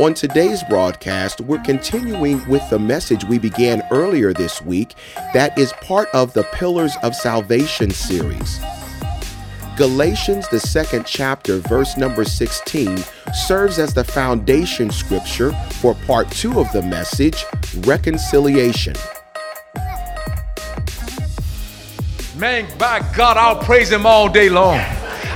On today's broadcast, we're continuing with the message we began earlier this week that is part of the Pillars of Salvation series. Galatians, the second chapter, verse number 16, serves as the foundation scripture for part two of the message, reconciliation. Man, by God, I'll praise him all day long.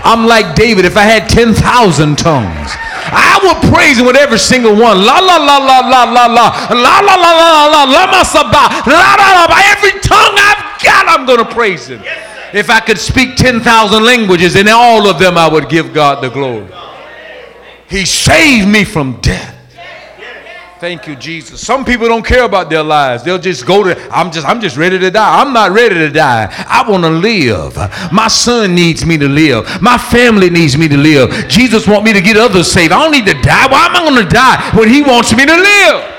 I'm like David if I had 10,000 tongues. I will praise him with every single one. La la la la la la la la la la la la la masaba la la la. Every tongue I've got, I'm gonna praise him. If I could speak 10,000 languages, in all of them I would give God the glory. He saved me from death. Thank you, Jesus. Some people don't care about their lives. They'll just go to, I'm just, I'm just ready to die. I'm not ready to die. I want to live. My son needs me to live. My family needs me to live. Jesus wants me to get others saved. I don't need to die. Why am I going to die when he wants me to live?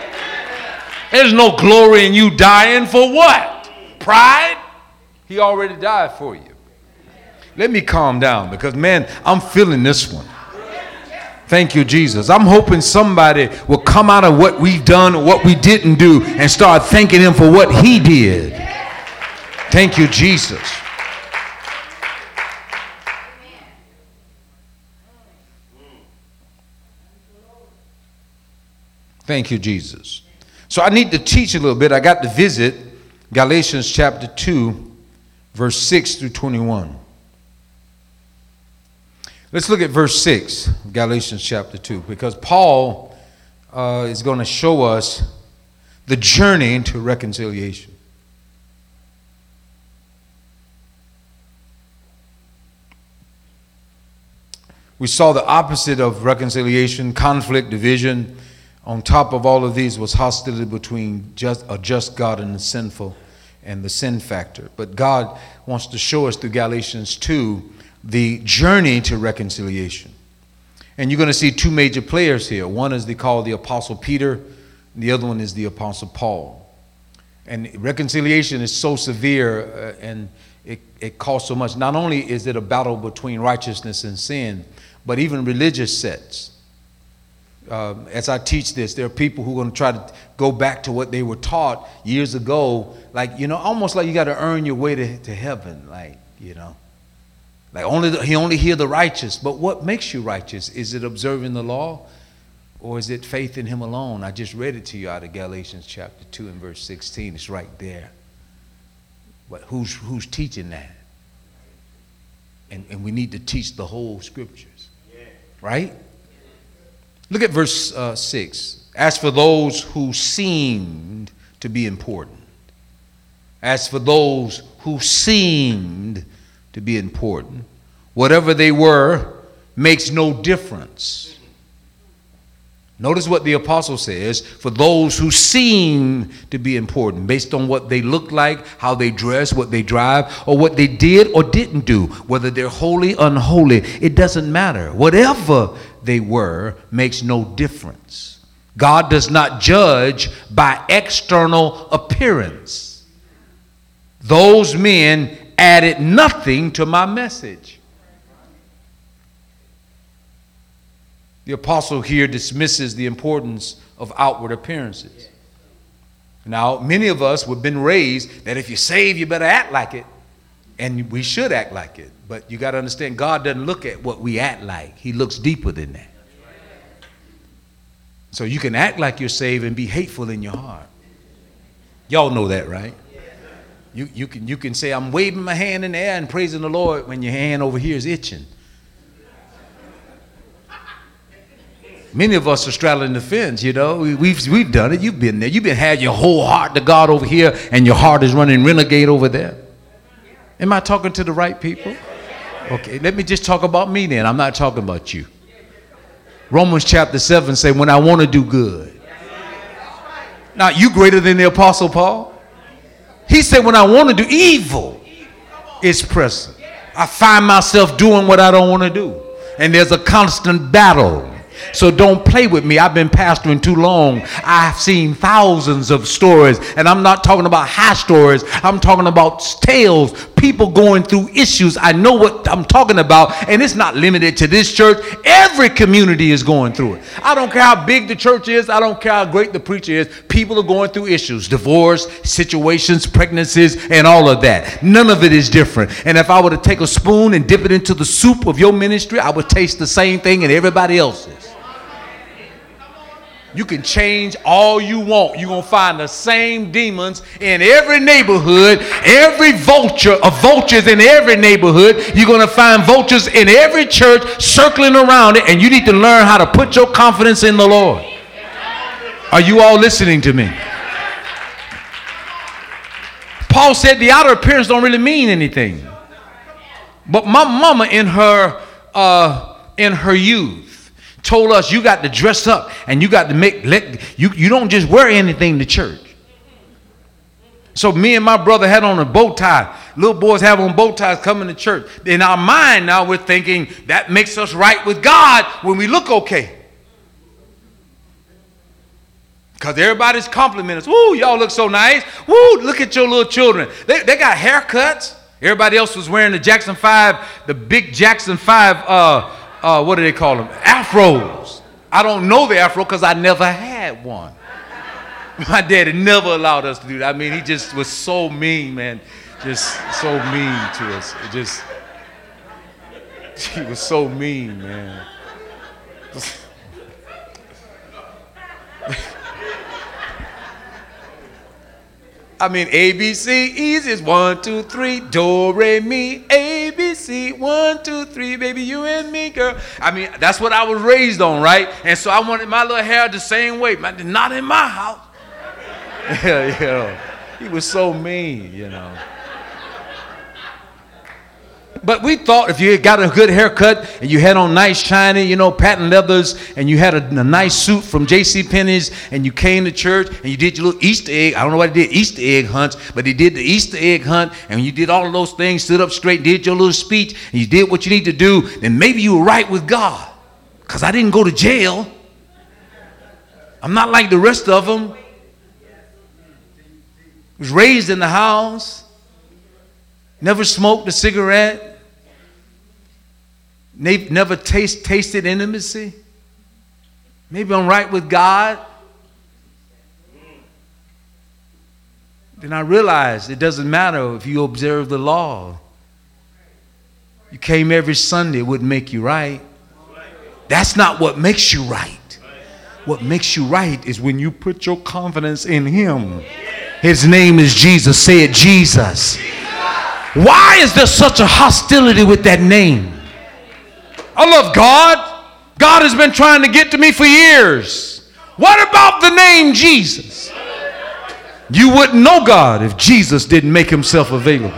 There's no glory in you dying for what? Pride? He already died for you. Let me calm down because, man, I'm feeling this one. Thank you, Jesus. I'm hoping somebody will come out of what we've done or what we didn't do and start thanking Him for what He did. Thank you, Jesus. Thank you, Jesus. So I need to teach a little bit. I got to visit Galatians chapter 2, verse 6 through 21. Let's look at verse 6, Galatians chapter 2, because Paul uh, is going to show us the journey into reconciliation. We saw the opposite of reconciliation, conflict, division. On top of all of these was hostility between just, a just God and the sinful and the sin factor. But God wants to show us through Galatians 2 the journey to reconciliation. And you're going to see two major players here. One is they call the Apostle Peter, the other one is the Apostle Paul. And reconciliation is so severe uh, and it, it costs so much. Not only is it a battle between righteousness and sin, but even religious sets. Uh, as I teach this, there are people who are going to try to go back to what they were taught years ago, like, you know, almost like you got to earn your way to, to heaven, like, you know. Like only the, he only hear the righteous. But what makes you righteous? Is it observing the law? Or is it faith in him alone? I just read it to you out of Galatians chapter 2 and verse 16. It's right there. But who's who's teaching that? And, and we need to teach the whole scriptures. Right? Look at verse uh, 6. As for those who seemed to be important, as for those who seemed to be important. Whatever they were makes no difference. Notice what the apostle says for those who seem to be important, based on what they look like, how they dress, what they drive, or what they did or didn't do, whether they're holy, unholy, it doesn't matter. Whatever they were makes no difference. God does not judge by external appearance. Those men added nothing to my message. The apostle here dismisses the importance of outward appearances. Now, many of us have been raised that if you're saved, you better act like it. And we should act like it. But you got to understand, God doesn't look at what we act like, He looks deeper than that. So you can act like you're saved and be hateful in your heart. Y'all know that, right? You, you, can, you can say, I'm waving my hand in the air and praising the Lord when your hand over here is itching. Many of us are straddling the fence, you know. We- We've, we've done it. You've been there. You've been had your whole heart to God over here, and your heart is running renegade over there. Am I talking to the right people? Okay, let me just talk about me then. I'm not talking about you. Romans chapter 7 say, when I want to do good. Now, you greater than the Apostle Paul? He said, when I want to do evil, it's present. I find myself doing what I don't want to do. And there's a constant battle. So don't play with me. I've been pastoring too long. I've seen thousands of stories, and I'm not talking about high stories. I'm talking about tales, people going through issues. I know what I'm talking about, and it's not limited to this church. Every community is going through it. I don't care how big the church is, I don't care how great the preacher is. People are going through issues, divorce, situations, pregnancies, and all of that. None of it is different. And if I were to take a spoon and dip it into the soup of your ministry, I would taste the same thing in everybody else's. You can change all you want. You're going to find the same demons in every neighborhood, every vulture of vultures in every neighborhood. You're going to find vultures in every church circling around it, and you need to learn how to put your confidence in the Lord. Are you all listening to me? Paul said the outer appearance don't really mean anything. But my mama in her uh, in her youth told us you got to dress up and you got to make let you you don't just wear anything to church. So me and my brother had on a bow tie. Little boys have on bow ties coming to church. In our mind now we're thinking that makes us right with God when we look okay. Because everybody's complimenting us. Woo, y'all look so nice. Woo, look at your little children. They, they got haircuts. Everybody else was wearing the Jackson 5, the big Jackson 5, uh, uh, what do they call them? Afros. I don't know the afro because I never had one. My daddy never allowed us to do that. I mean, he just was so mean, man. Just so mean to us. It just, he was so mean, man. I mean, A, B, C, easy is one, two, three, do, re, mi, A, C, one, two, three, baby, you and me, girl. I mean, that's what I was raised on, right? And so I wanted my little hair the same way. Not in my house. yeah, yeah. He was so mean, you know. But we thought if you got a good haircut and you had on nice shiny, you know, patent leathers, and you had a, a nice suit from J.C. Penney's, and you came to church and you did your little Easter egg. I don't know what they did Easter egg hunts, but they did the Easter egg hunt, and you did all of those things, stood up straight, did your little speech, and you did what you need to do. Then maybe you were right with God, because I didn't go to jail. I'm not like the rest of them. Was raised in the house, never smoked a cigarette. Never taste, tasted intimacy. Maybe I'm right with God. Then I realized it doesn't matter if you observe the law. You came every Sunday, it wouldn't make you right. That's not what makes you right. What makes you right is when you put your confidence in Him. His name is Jesus. Say it, Jesus. Why is there such a hostility with that name? I love God. God has been trying to get to me for years. What about the name Jesus? You wouldn't know God if Jesus didn't make himself available.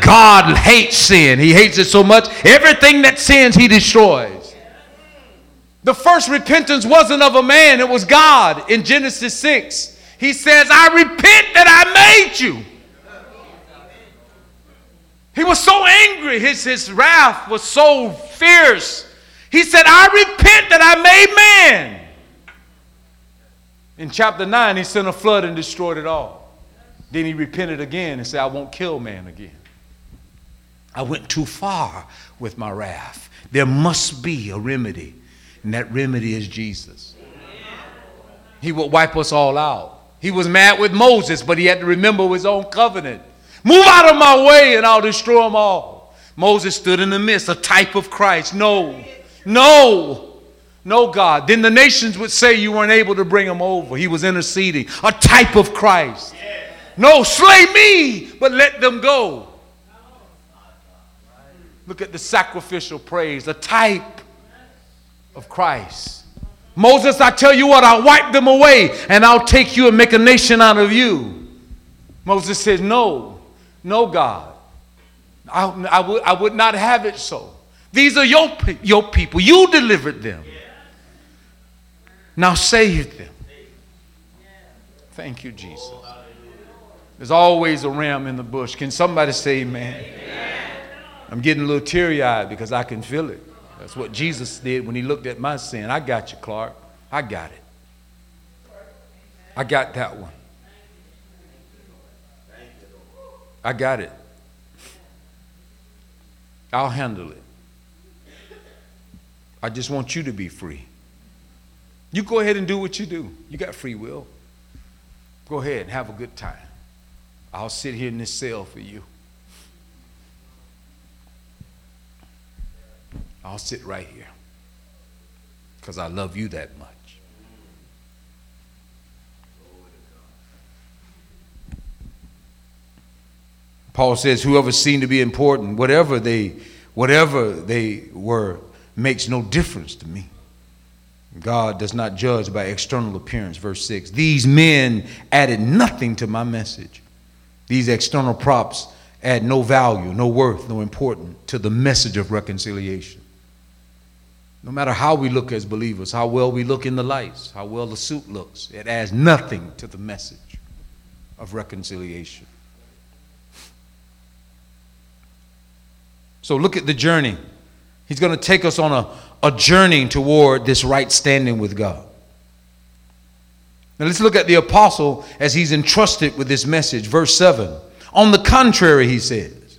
God hates sin. He hates it so much. Everything that sins, he destroys. The first repentance wasn't of a man, it was God in Genesis 6. He says, I repent that I made you. He was so angry. His, his wrath was so fierce. He said, I repent that I made man. In chapter 9, he sent a flood and destroyed it all. Then he repented again and said, I won't kill man again. I went too far with my wrath. There must be a remedy, and that remedy is Jesus. He would wipe us all out. He was mad with Moses, but he had to remember his own covenant. Move out of my way and I'll destroy them all. Moses stood in the midst, a type of Christ. No, no, no, God. Then the nations would say you weren't able to bring them over. He was interceding, a type of Christ. No, slay me, but let them go. Look at the sacrificial praise, a type of Christ. Moses, I tell you what, I'll wipe them away and I'll take you and make a nation out of you. Moses said, No, no, God. I, would, not have it so. These are your, your people. You delivered them. Now save them. Thank you, Jesus. There's always a ram in the bush. Can somebody say amen? I'm getting a little teary eyed because I can feel it. That's what Jesus did when he looked at my sin. I got you, Clark. I got it. I got that one. I got it. I'll handle it. I just want you to be free. You go ahead and do what you do. You got free will. Go ahead and have a good time. I'll sit here in this cell for you. I'll sit right here because I love you that much. Paul says, whoever seemed to be important, whatever they, whatever they were, makes no difference to me. God does not judge by external appearance. Verse 6. These men added nothing to my message. These external props add no value, no worth, no importance to the message of reconciliation. No matter how we look as believers, how well we look in the lights, how well the suit looks, it adds nothing to the message of reconciliation. So look at the journey. He's going to take us on a, a journey toward this right standing with God. Now let's look at the apostle as he's entrusted with this message. Verse 7. On the contrary, he says,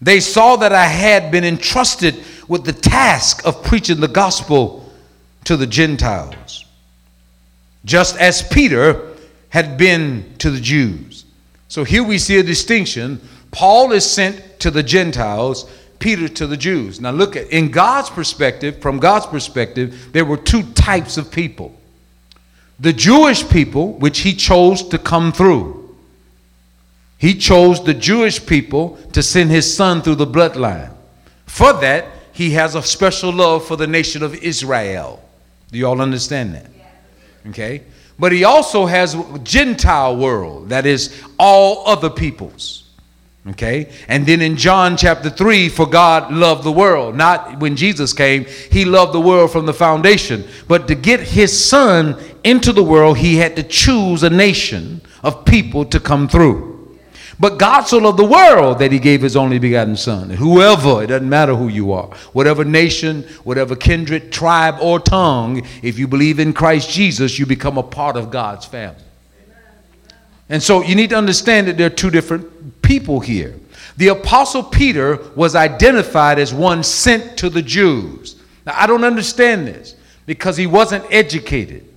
they saw that I had been entrusted with the task of preaching the gospel to the Gentiles, just as Peter had been to the Jews. So here we see a distinction. Paul is sent to the Gentiles, Peter to the Jews. Now look at in God's perspective, from God's perspective, there were two types of people. The Jewish people, which he chose to come through. He chose the Jewish people to send his son through the bloodline. For that, he has a special love for the nation of Israel. Do you all understand that? Okay? But he also has Gentile world, that is all other peoples. Okay? And then in John chapter 3, for God loved the world. Not when Jesus came, he loved the world from the foundation. But to get his son into the world, he had to choose a nation of people to come through. But God so loved the world that he gave his only begotten son. Whoever, it doesn't matter who you are, whatever nation, whatever kindred, tribe, or tongue, if you believe in Christ Jesus, you become a part of God's family. And so you need to understand that there are two different people here. The apostle Peter was identified as one sent to the Jews. Now I don't understand this because he wasn't educated.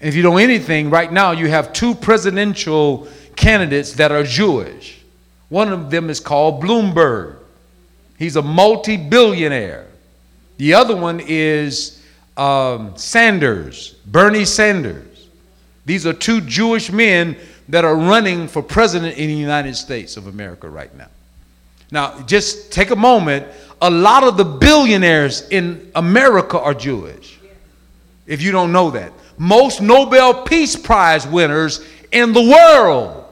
And if you know anything, right now you have two presidential candidates that are Jewish. One of them is called Bloomberg. He's a multi billionaire. The other one is um, Sanders, Bernie Sanders. These are two Jewish men that are running for president in the United States of America right now. Now, just take a moment. A lot of the billionaires in America are Jewish. If you don't know that, most Nobel Peace Prize winners in the world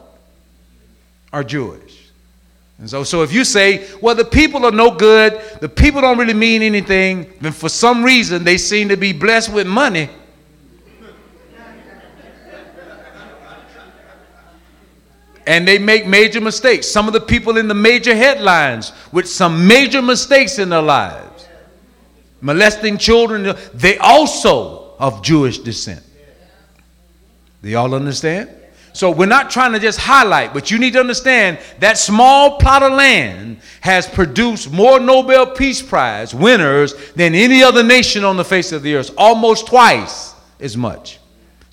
are Jewish. And so, so if you say, well, the people are no good, the people don't really mean anything, then for some reason they seem to be blessed with money. And they make major mistakes. Some of the people in the major headlines with some major mistakes in their lives, molesting children, they also of Jewish descent. Do y'all understand? So we're not trying to just highlight, but you need to understand that small plot of land has produced more Nobel Peace Prize winners than any other nation on the face of the earth, almost twice as much.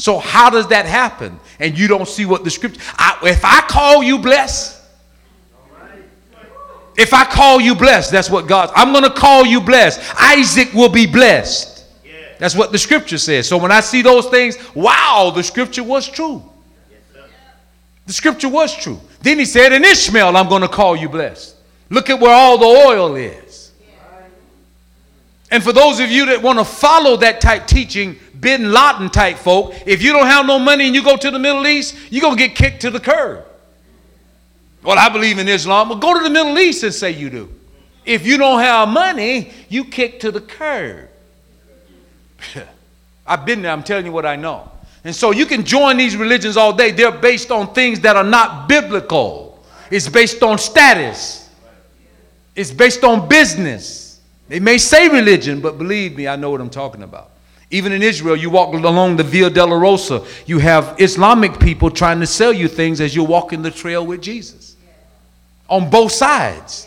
So how does that happen? And you don't see what the scripture. I, if I call you blessed, if I call you blessed, that's what God. I'm going to call you blessed. Isaac will be blessed. That's what the scripture says. So when I see those things, wow, the scripture was true. The scripture was true. Then he said, In Ishmael, I'm going to call you blessed. Look at where all the oil is. And for those of you that want to follow that type teaching, bin Laden type folk, if you don't have no money and you go to the Middle East, you're going to get kicked to the curb. Well, I believe in Islam. Well, go to the Middle East and say you do. If you don't have money, you kick to the curb. I've been there, I'm telling you what I know. And so you can join these religions all day. They're based on things that are not biblical, it's based on status, it's based on business. They may say religion, but believe me, I know what I'm talking about. Even in Israel, you walk along the Via Dolorosa, you have Islamic people trying to sell you things as you're walking the trail with Jesus. On both sides.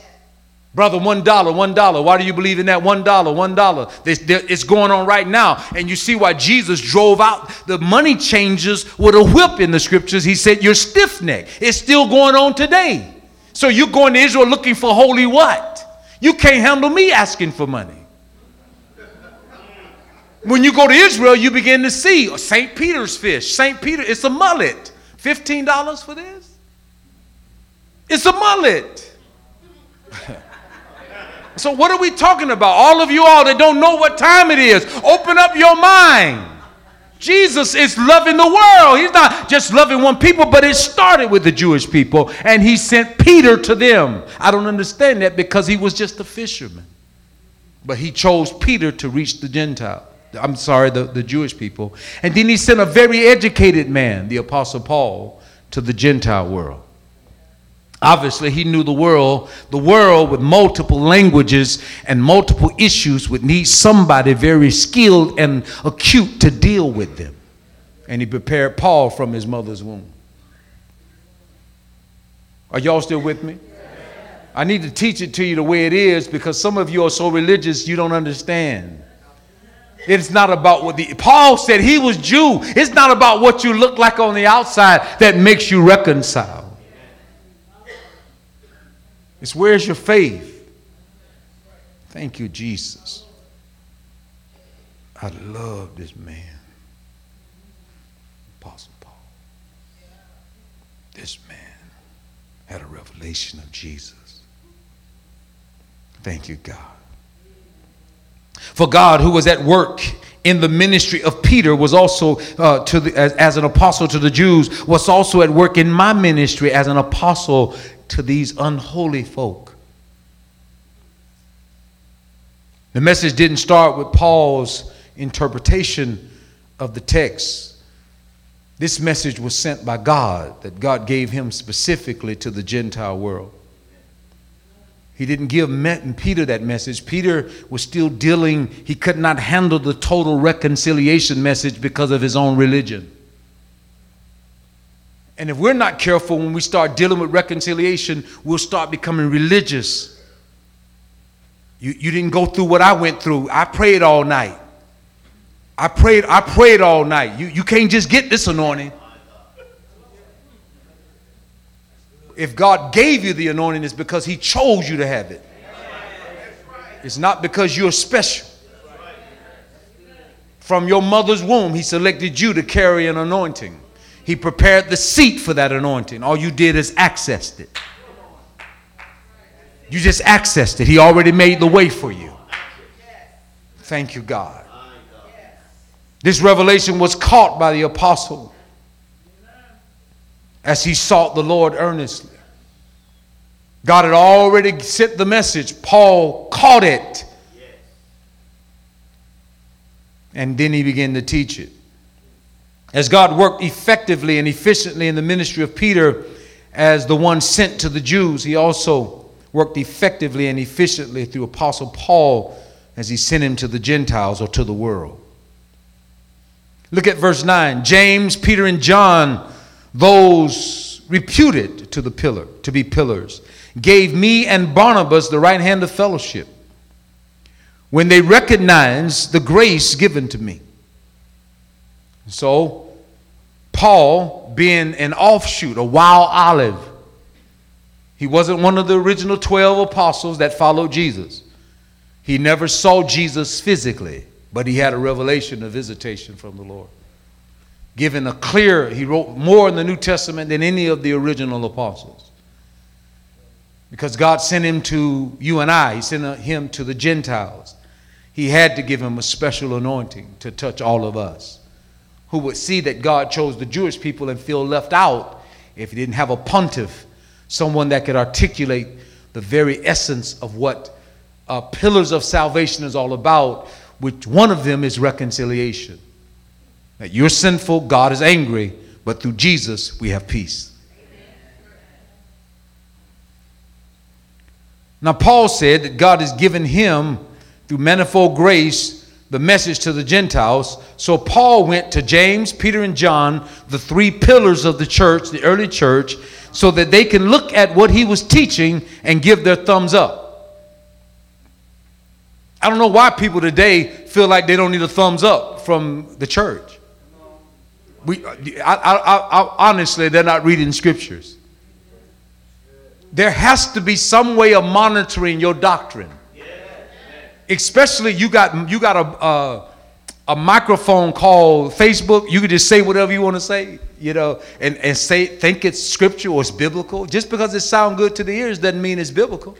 Brother, one dollar, one dollar. Why do you believe in that? One dollar, one dollar. It's going on right now. And you see why Jesus drove out the money changers with a whip in the scriptures. He said, You're stiff necked. It's still going on today. So you're going to Israel looking for holy what? You can't handle me asking for money. When you go to Israel, you begin to see St. Peter's fish. St. Peter, it's a mullet. $15 for this? It's a mullet. so, what are we talking about? All of you all that don't know what time it is, open up your mind. Jesus is loving the world. He's not just loving one people, but it started with the Jewish people, and he sent Peter to them. I don't understand that because he was just a fisherman. But he chose Peter to reach the Gentile. I'm sorry, the, the Jewish people. And then he sent a very educated man, the Apostle Paul, to the Gentile world. Obviously, he knew the world. The world with multiple languages and multiple issues would need somebody very skilled and acute to deal with them. And he prepared Paul from his mother's womb. Are y'all still with me? I need to teach it to you the way it is because some of you are so religious you don't understand. It's not about what the Paul said he was Jew. It's not about what you look like on the outside that makes you reconcile. It's where's your faith? Thank you, Jesus. I love this man, Apostle Paul. This man had a revelation of Jesus. Thank you, God. For God, who was at work in the ministry of Peter, was also uh, to the, as, as an apostle to the Jews, was also at work in my ministry as an apostle to these unholy folk. The message didn't start with Paul's interpretation of the text. This message was sent by God, that God gave him specifically to the Gentile world. He didn't give Peter that message. Peter was still dealing, he could not handle the total reconciliation message because of his own religion. And if we're not careful when we start dealing with reconciliation, we'll start becoming religious. You, you didn't go through what I went through. I prayed all night. I prayed, I prayed all night. You, you can't just get this anointing. If God gave you the anointing, it's because He chose you to have it. It's not because you're special. From your mother's womb, He selected you to carry an anointing. He prepared the seat for that anointing. All you did is accessed it. You just accessed it. He already made the way for you. Thank you, God. This revelation was caught by the apostle as he sought the Lord earnestly. God had already sent the message. Paul caught it. And then he began to teach it. As God worked effectively and efficiently in the ministry of Peter as the one sent to the Jews, he also worked effectively and efficiently through Apostle Paul as he sent him to the Gentiles or to the world. Look at verse 9. James, Peter, and John, those reputed to the pillar, to be pillars, gave me and Barnabas the right hand of fellowship when they recognized the grace given to me. So Paul being an offshoot, a wild olive. He wasn't one of the original 12 apostles that followed Jesus. He never saw Jesus physically, but he had a revelation, a visitation from the Lord. Given a clear, he wrote more in the New Testament than any of the original apostles. Because God sent him to you and I, He sent him to the Gentiles. He had to give him a special anointing to touch all of us who would see that God chose the Jewish people and feel left out if he didn't have a pontiff, someone that could articulate the very essence of what uh, pillars of salvation is all about, which one of them is reconciliation. That you're sinful, God is angry, but through Jesus we have peace. Now, Paul said that God has given him, through manifold grace, the message to the Gentiles. So, Paul went to James, Peter, and John, the three pillars of the church, the early church, so that they can look at what he was teaching and give their thumbs up. I don't know why people today feel like they don't need a thumbs up from the church. We, I, I, I, honestly, they're not reading scriptures there has to be some way of monitoring your doctrine. Especially you got you got a, a, microphone called Facebook. You can just say whatever you want to say, you know, and, and say think it's scripture or it's biblical. Just because it sounds good to the ears doesn't mean it's biblical.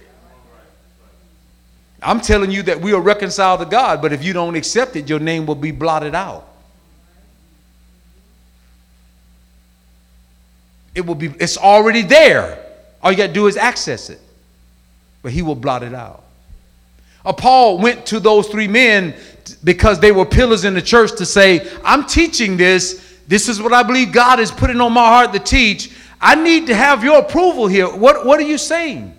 I'm telling you that we are reconciled to God, but if you don't accept it, your name will be blotted out. It will be, it's already there. All you got to do is access it, but he will blot it out. Uh, Paul went to those three men because they were pillars in the church to say, I'm teaching this. This is what I believe God is putting on my heart to teach. I need to have your approval here. What, what are you saying?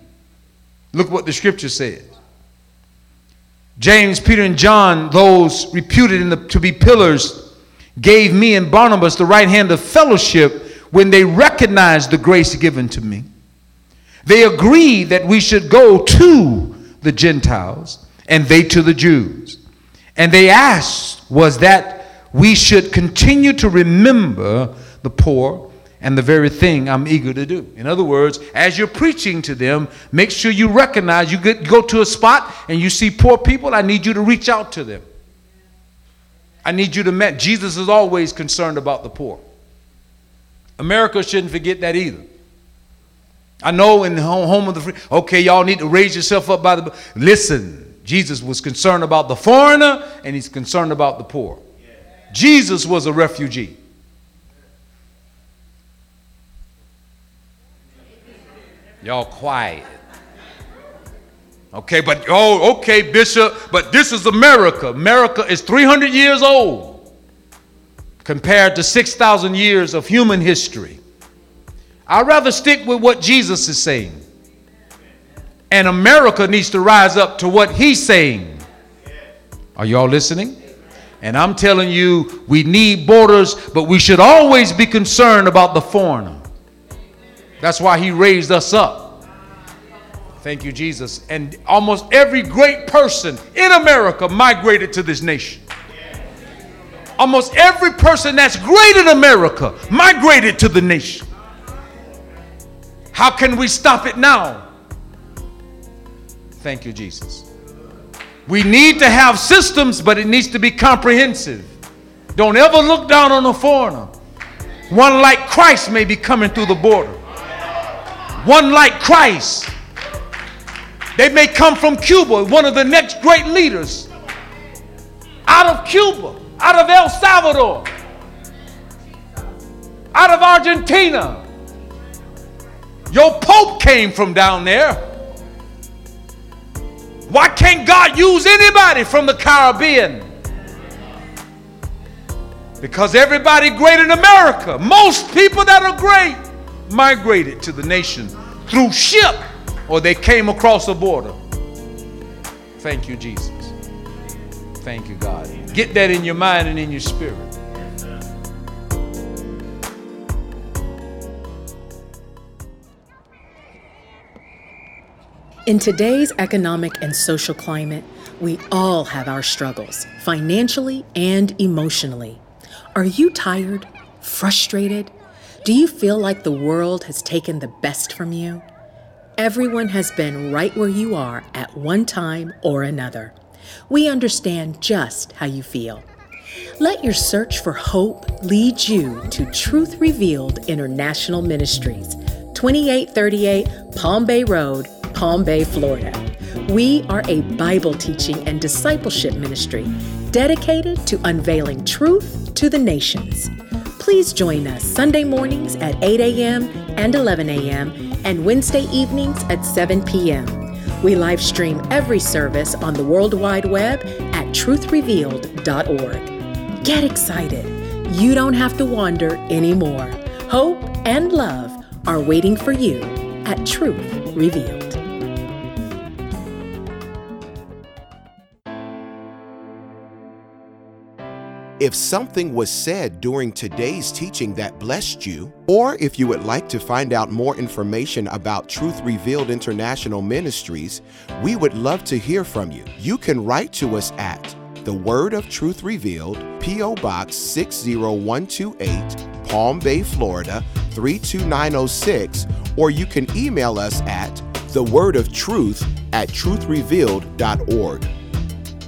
Look what the scripture says. James, Peter, and John, those reputed the, to be pillars, gave me and Barnabas the right hand of fellowship when they recognized the grace given to me. They agreed that we should go to the Gentiles and they to the Jews. And they asked was that we should continue to remember the poor and the very thing I'm eager to do. In other words, as you're preaching to them, make sure you recognize you get, go to a spot and you see poor people, I need you to reach out to them. I need you to met. Jesus is always concerned about the poor. America shouldn't forget that either. I know in the home of the free, okay, y'all need to raise yourself up by the. Listen, Jesus was concerned about the foreigner and he's concerned about the poor. Jesus was a refugee. Y'all quiet. Okay, but oh, okay, Bishop, but this is America. America is 300 years old compared to 6,000 years of human history. I'd rather stick with what Jesus is saying. And America needs to rise up to what he's saying. Are y'all listening? And I'm telling you, we need borders, but we should always be concerned about the foreigner. That's why he raised us up. Thank you, Jesus. And almost every great person in America migrated to this nation. Almost every person that's great in America migrated to the nation. How can we stop it now? Thank you, Jesus. We need to have systems, but it needs to be comprehensive. Don't ever look down on a foreigner. One like Christ may be coming through the border. One like Christ. They may come from Cuba, one of the next great leaders. Out of Cuba, out of El Salvador, out of Argentina, your Pope came from down there. Why can't God use anybody from the Caribbean? Because everybody great in America, most people that are great, migrated to the nation through ship or they came across the border. Thank you, Jesus. Thank you, God. Get that in your mind and in your spirit. In today's economic and social climate, we all have our struggles, financially and emotionally. Are you tired? Frustrated? Do you feel like the world has taken the best from you? Everyone has been right where you are at one time or another. We understand just how you feel. Let your search for hope lead you to Truth Revealed International Ministries, 2838 Palm Bay Road, Palm Bay, Florida. We are a Bible teaching and discipleship ministry dedicated to unveiling truth to the nations. Please join us Sunday mornings at 8 a.m. and 11 a.m. and Wednesday evenings at 7 p.m. We live stream every service on the World Wide Web at truthrevealed.org. Get excited. You don't have to wander anymore. Hope and love are waiting for you at Truth Revealed. If something was said during today's teaching that blessed you, or if you would like to find out more information about Truth Revealed International Ministries, we would love to hear from you. You can write to us at The Word of Truth Revealed, P.O. Box 60128, Palm Bay, Florida 32906, or you can email us at The Word of Truth at truthrevealed.org.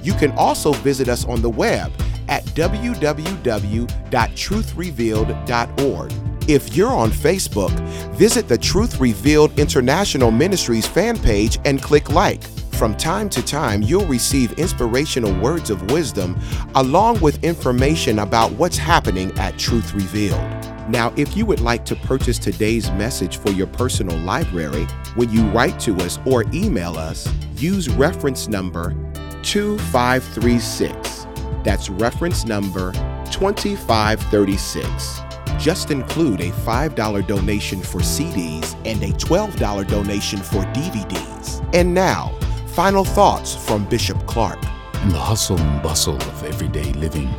You can also visit us on the web at www.truthrevealed.org. If you're on Facebook, visit the Truth Revealed International Ministries fan page and click like. From time to time, you'll receive inspirational words of wisdom along with information about what's happening at Truth Revealed. Now, if you would like to purchase today's message for your personal library, when you write to us or email us, use reference number 2536. That's reference number 2536. Just include a $5 donation for CDs and a $12 donation for DVDs. And now, final thoughts from Bishop Clark. In the hustle and bustle of everyday living,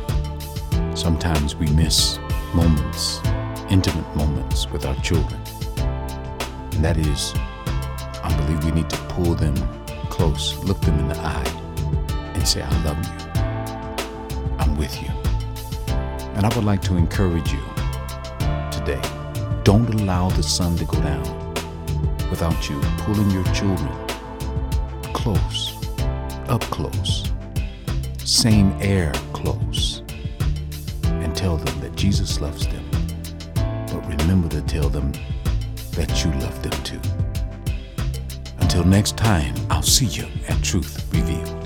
sometimes we miss moments, intimate moments with our children. And that is, I believe we need to pull them close, look them in the eye, and say, I love you I'm with you. And I would like to encourage you today don't allow the sun to go down without you pulling your children close, up close, same air close, and tell them that Jesus loves them. Remember to tell them that you love them too. Until next time, I'll see you at Truth Revealed.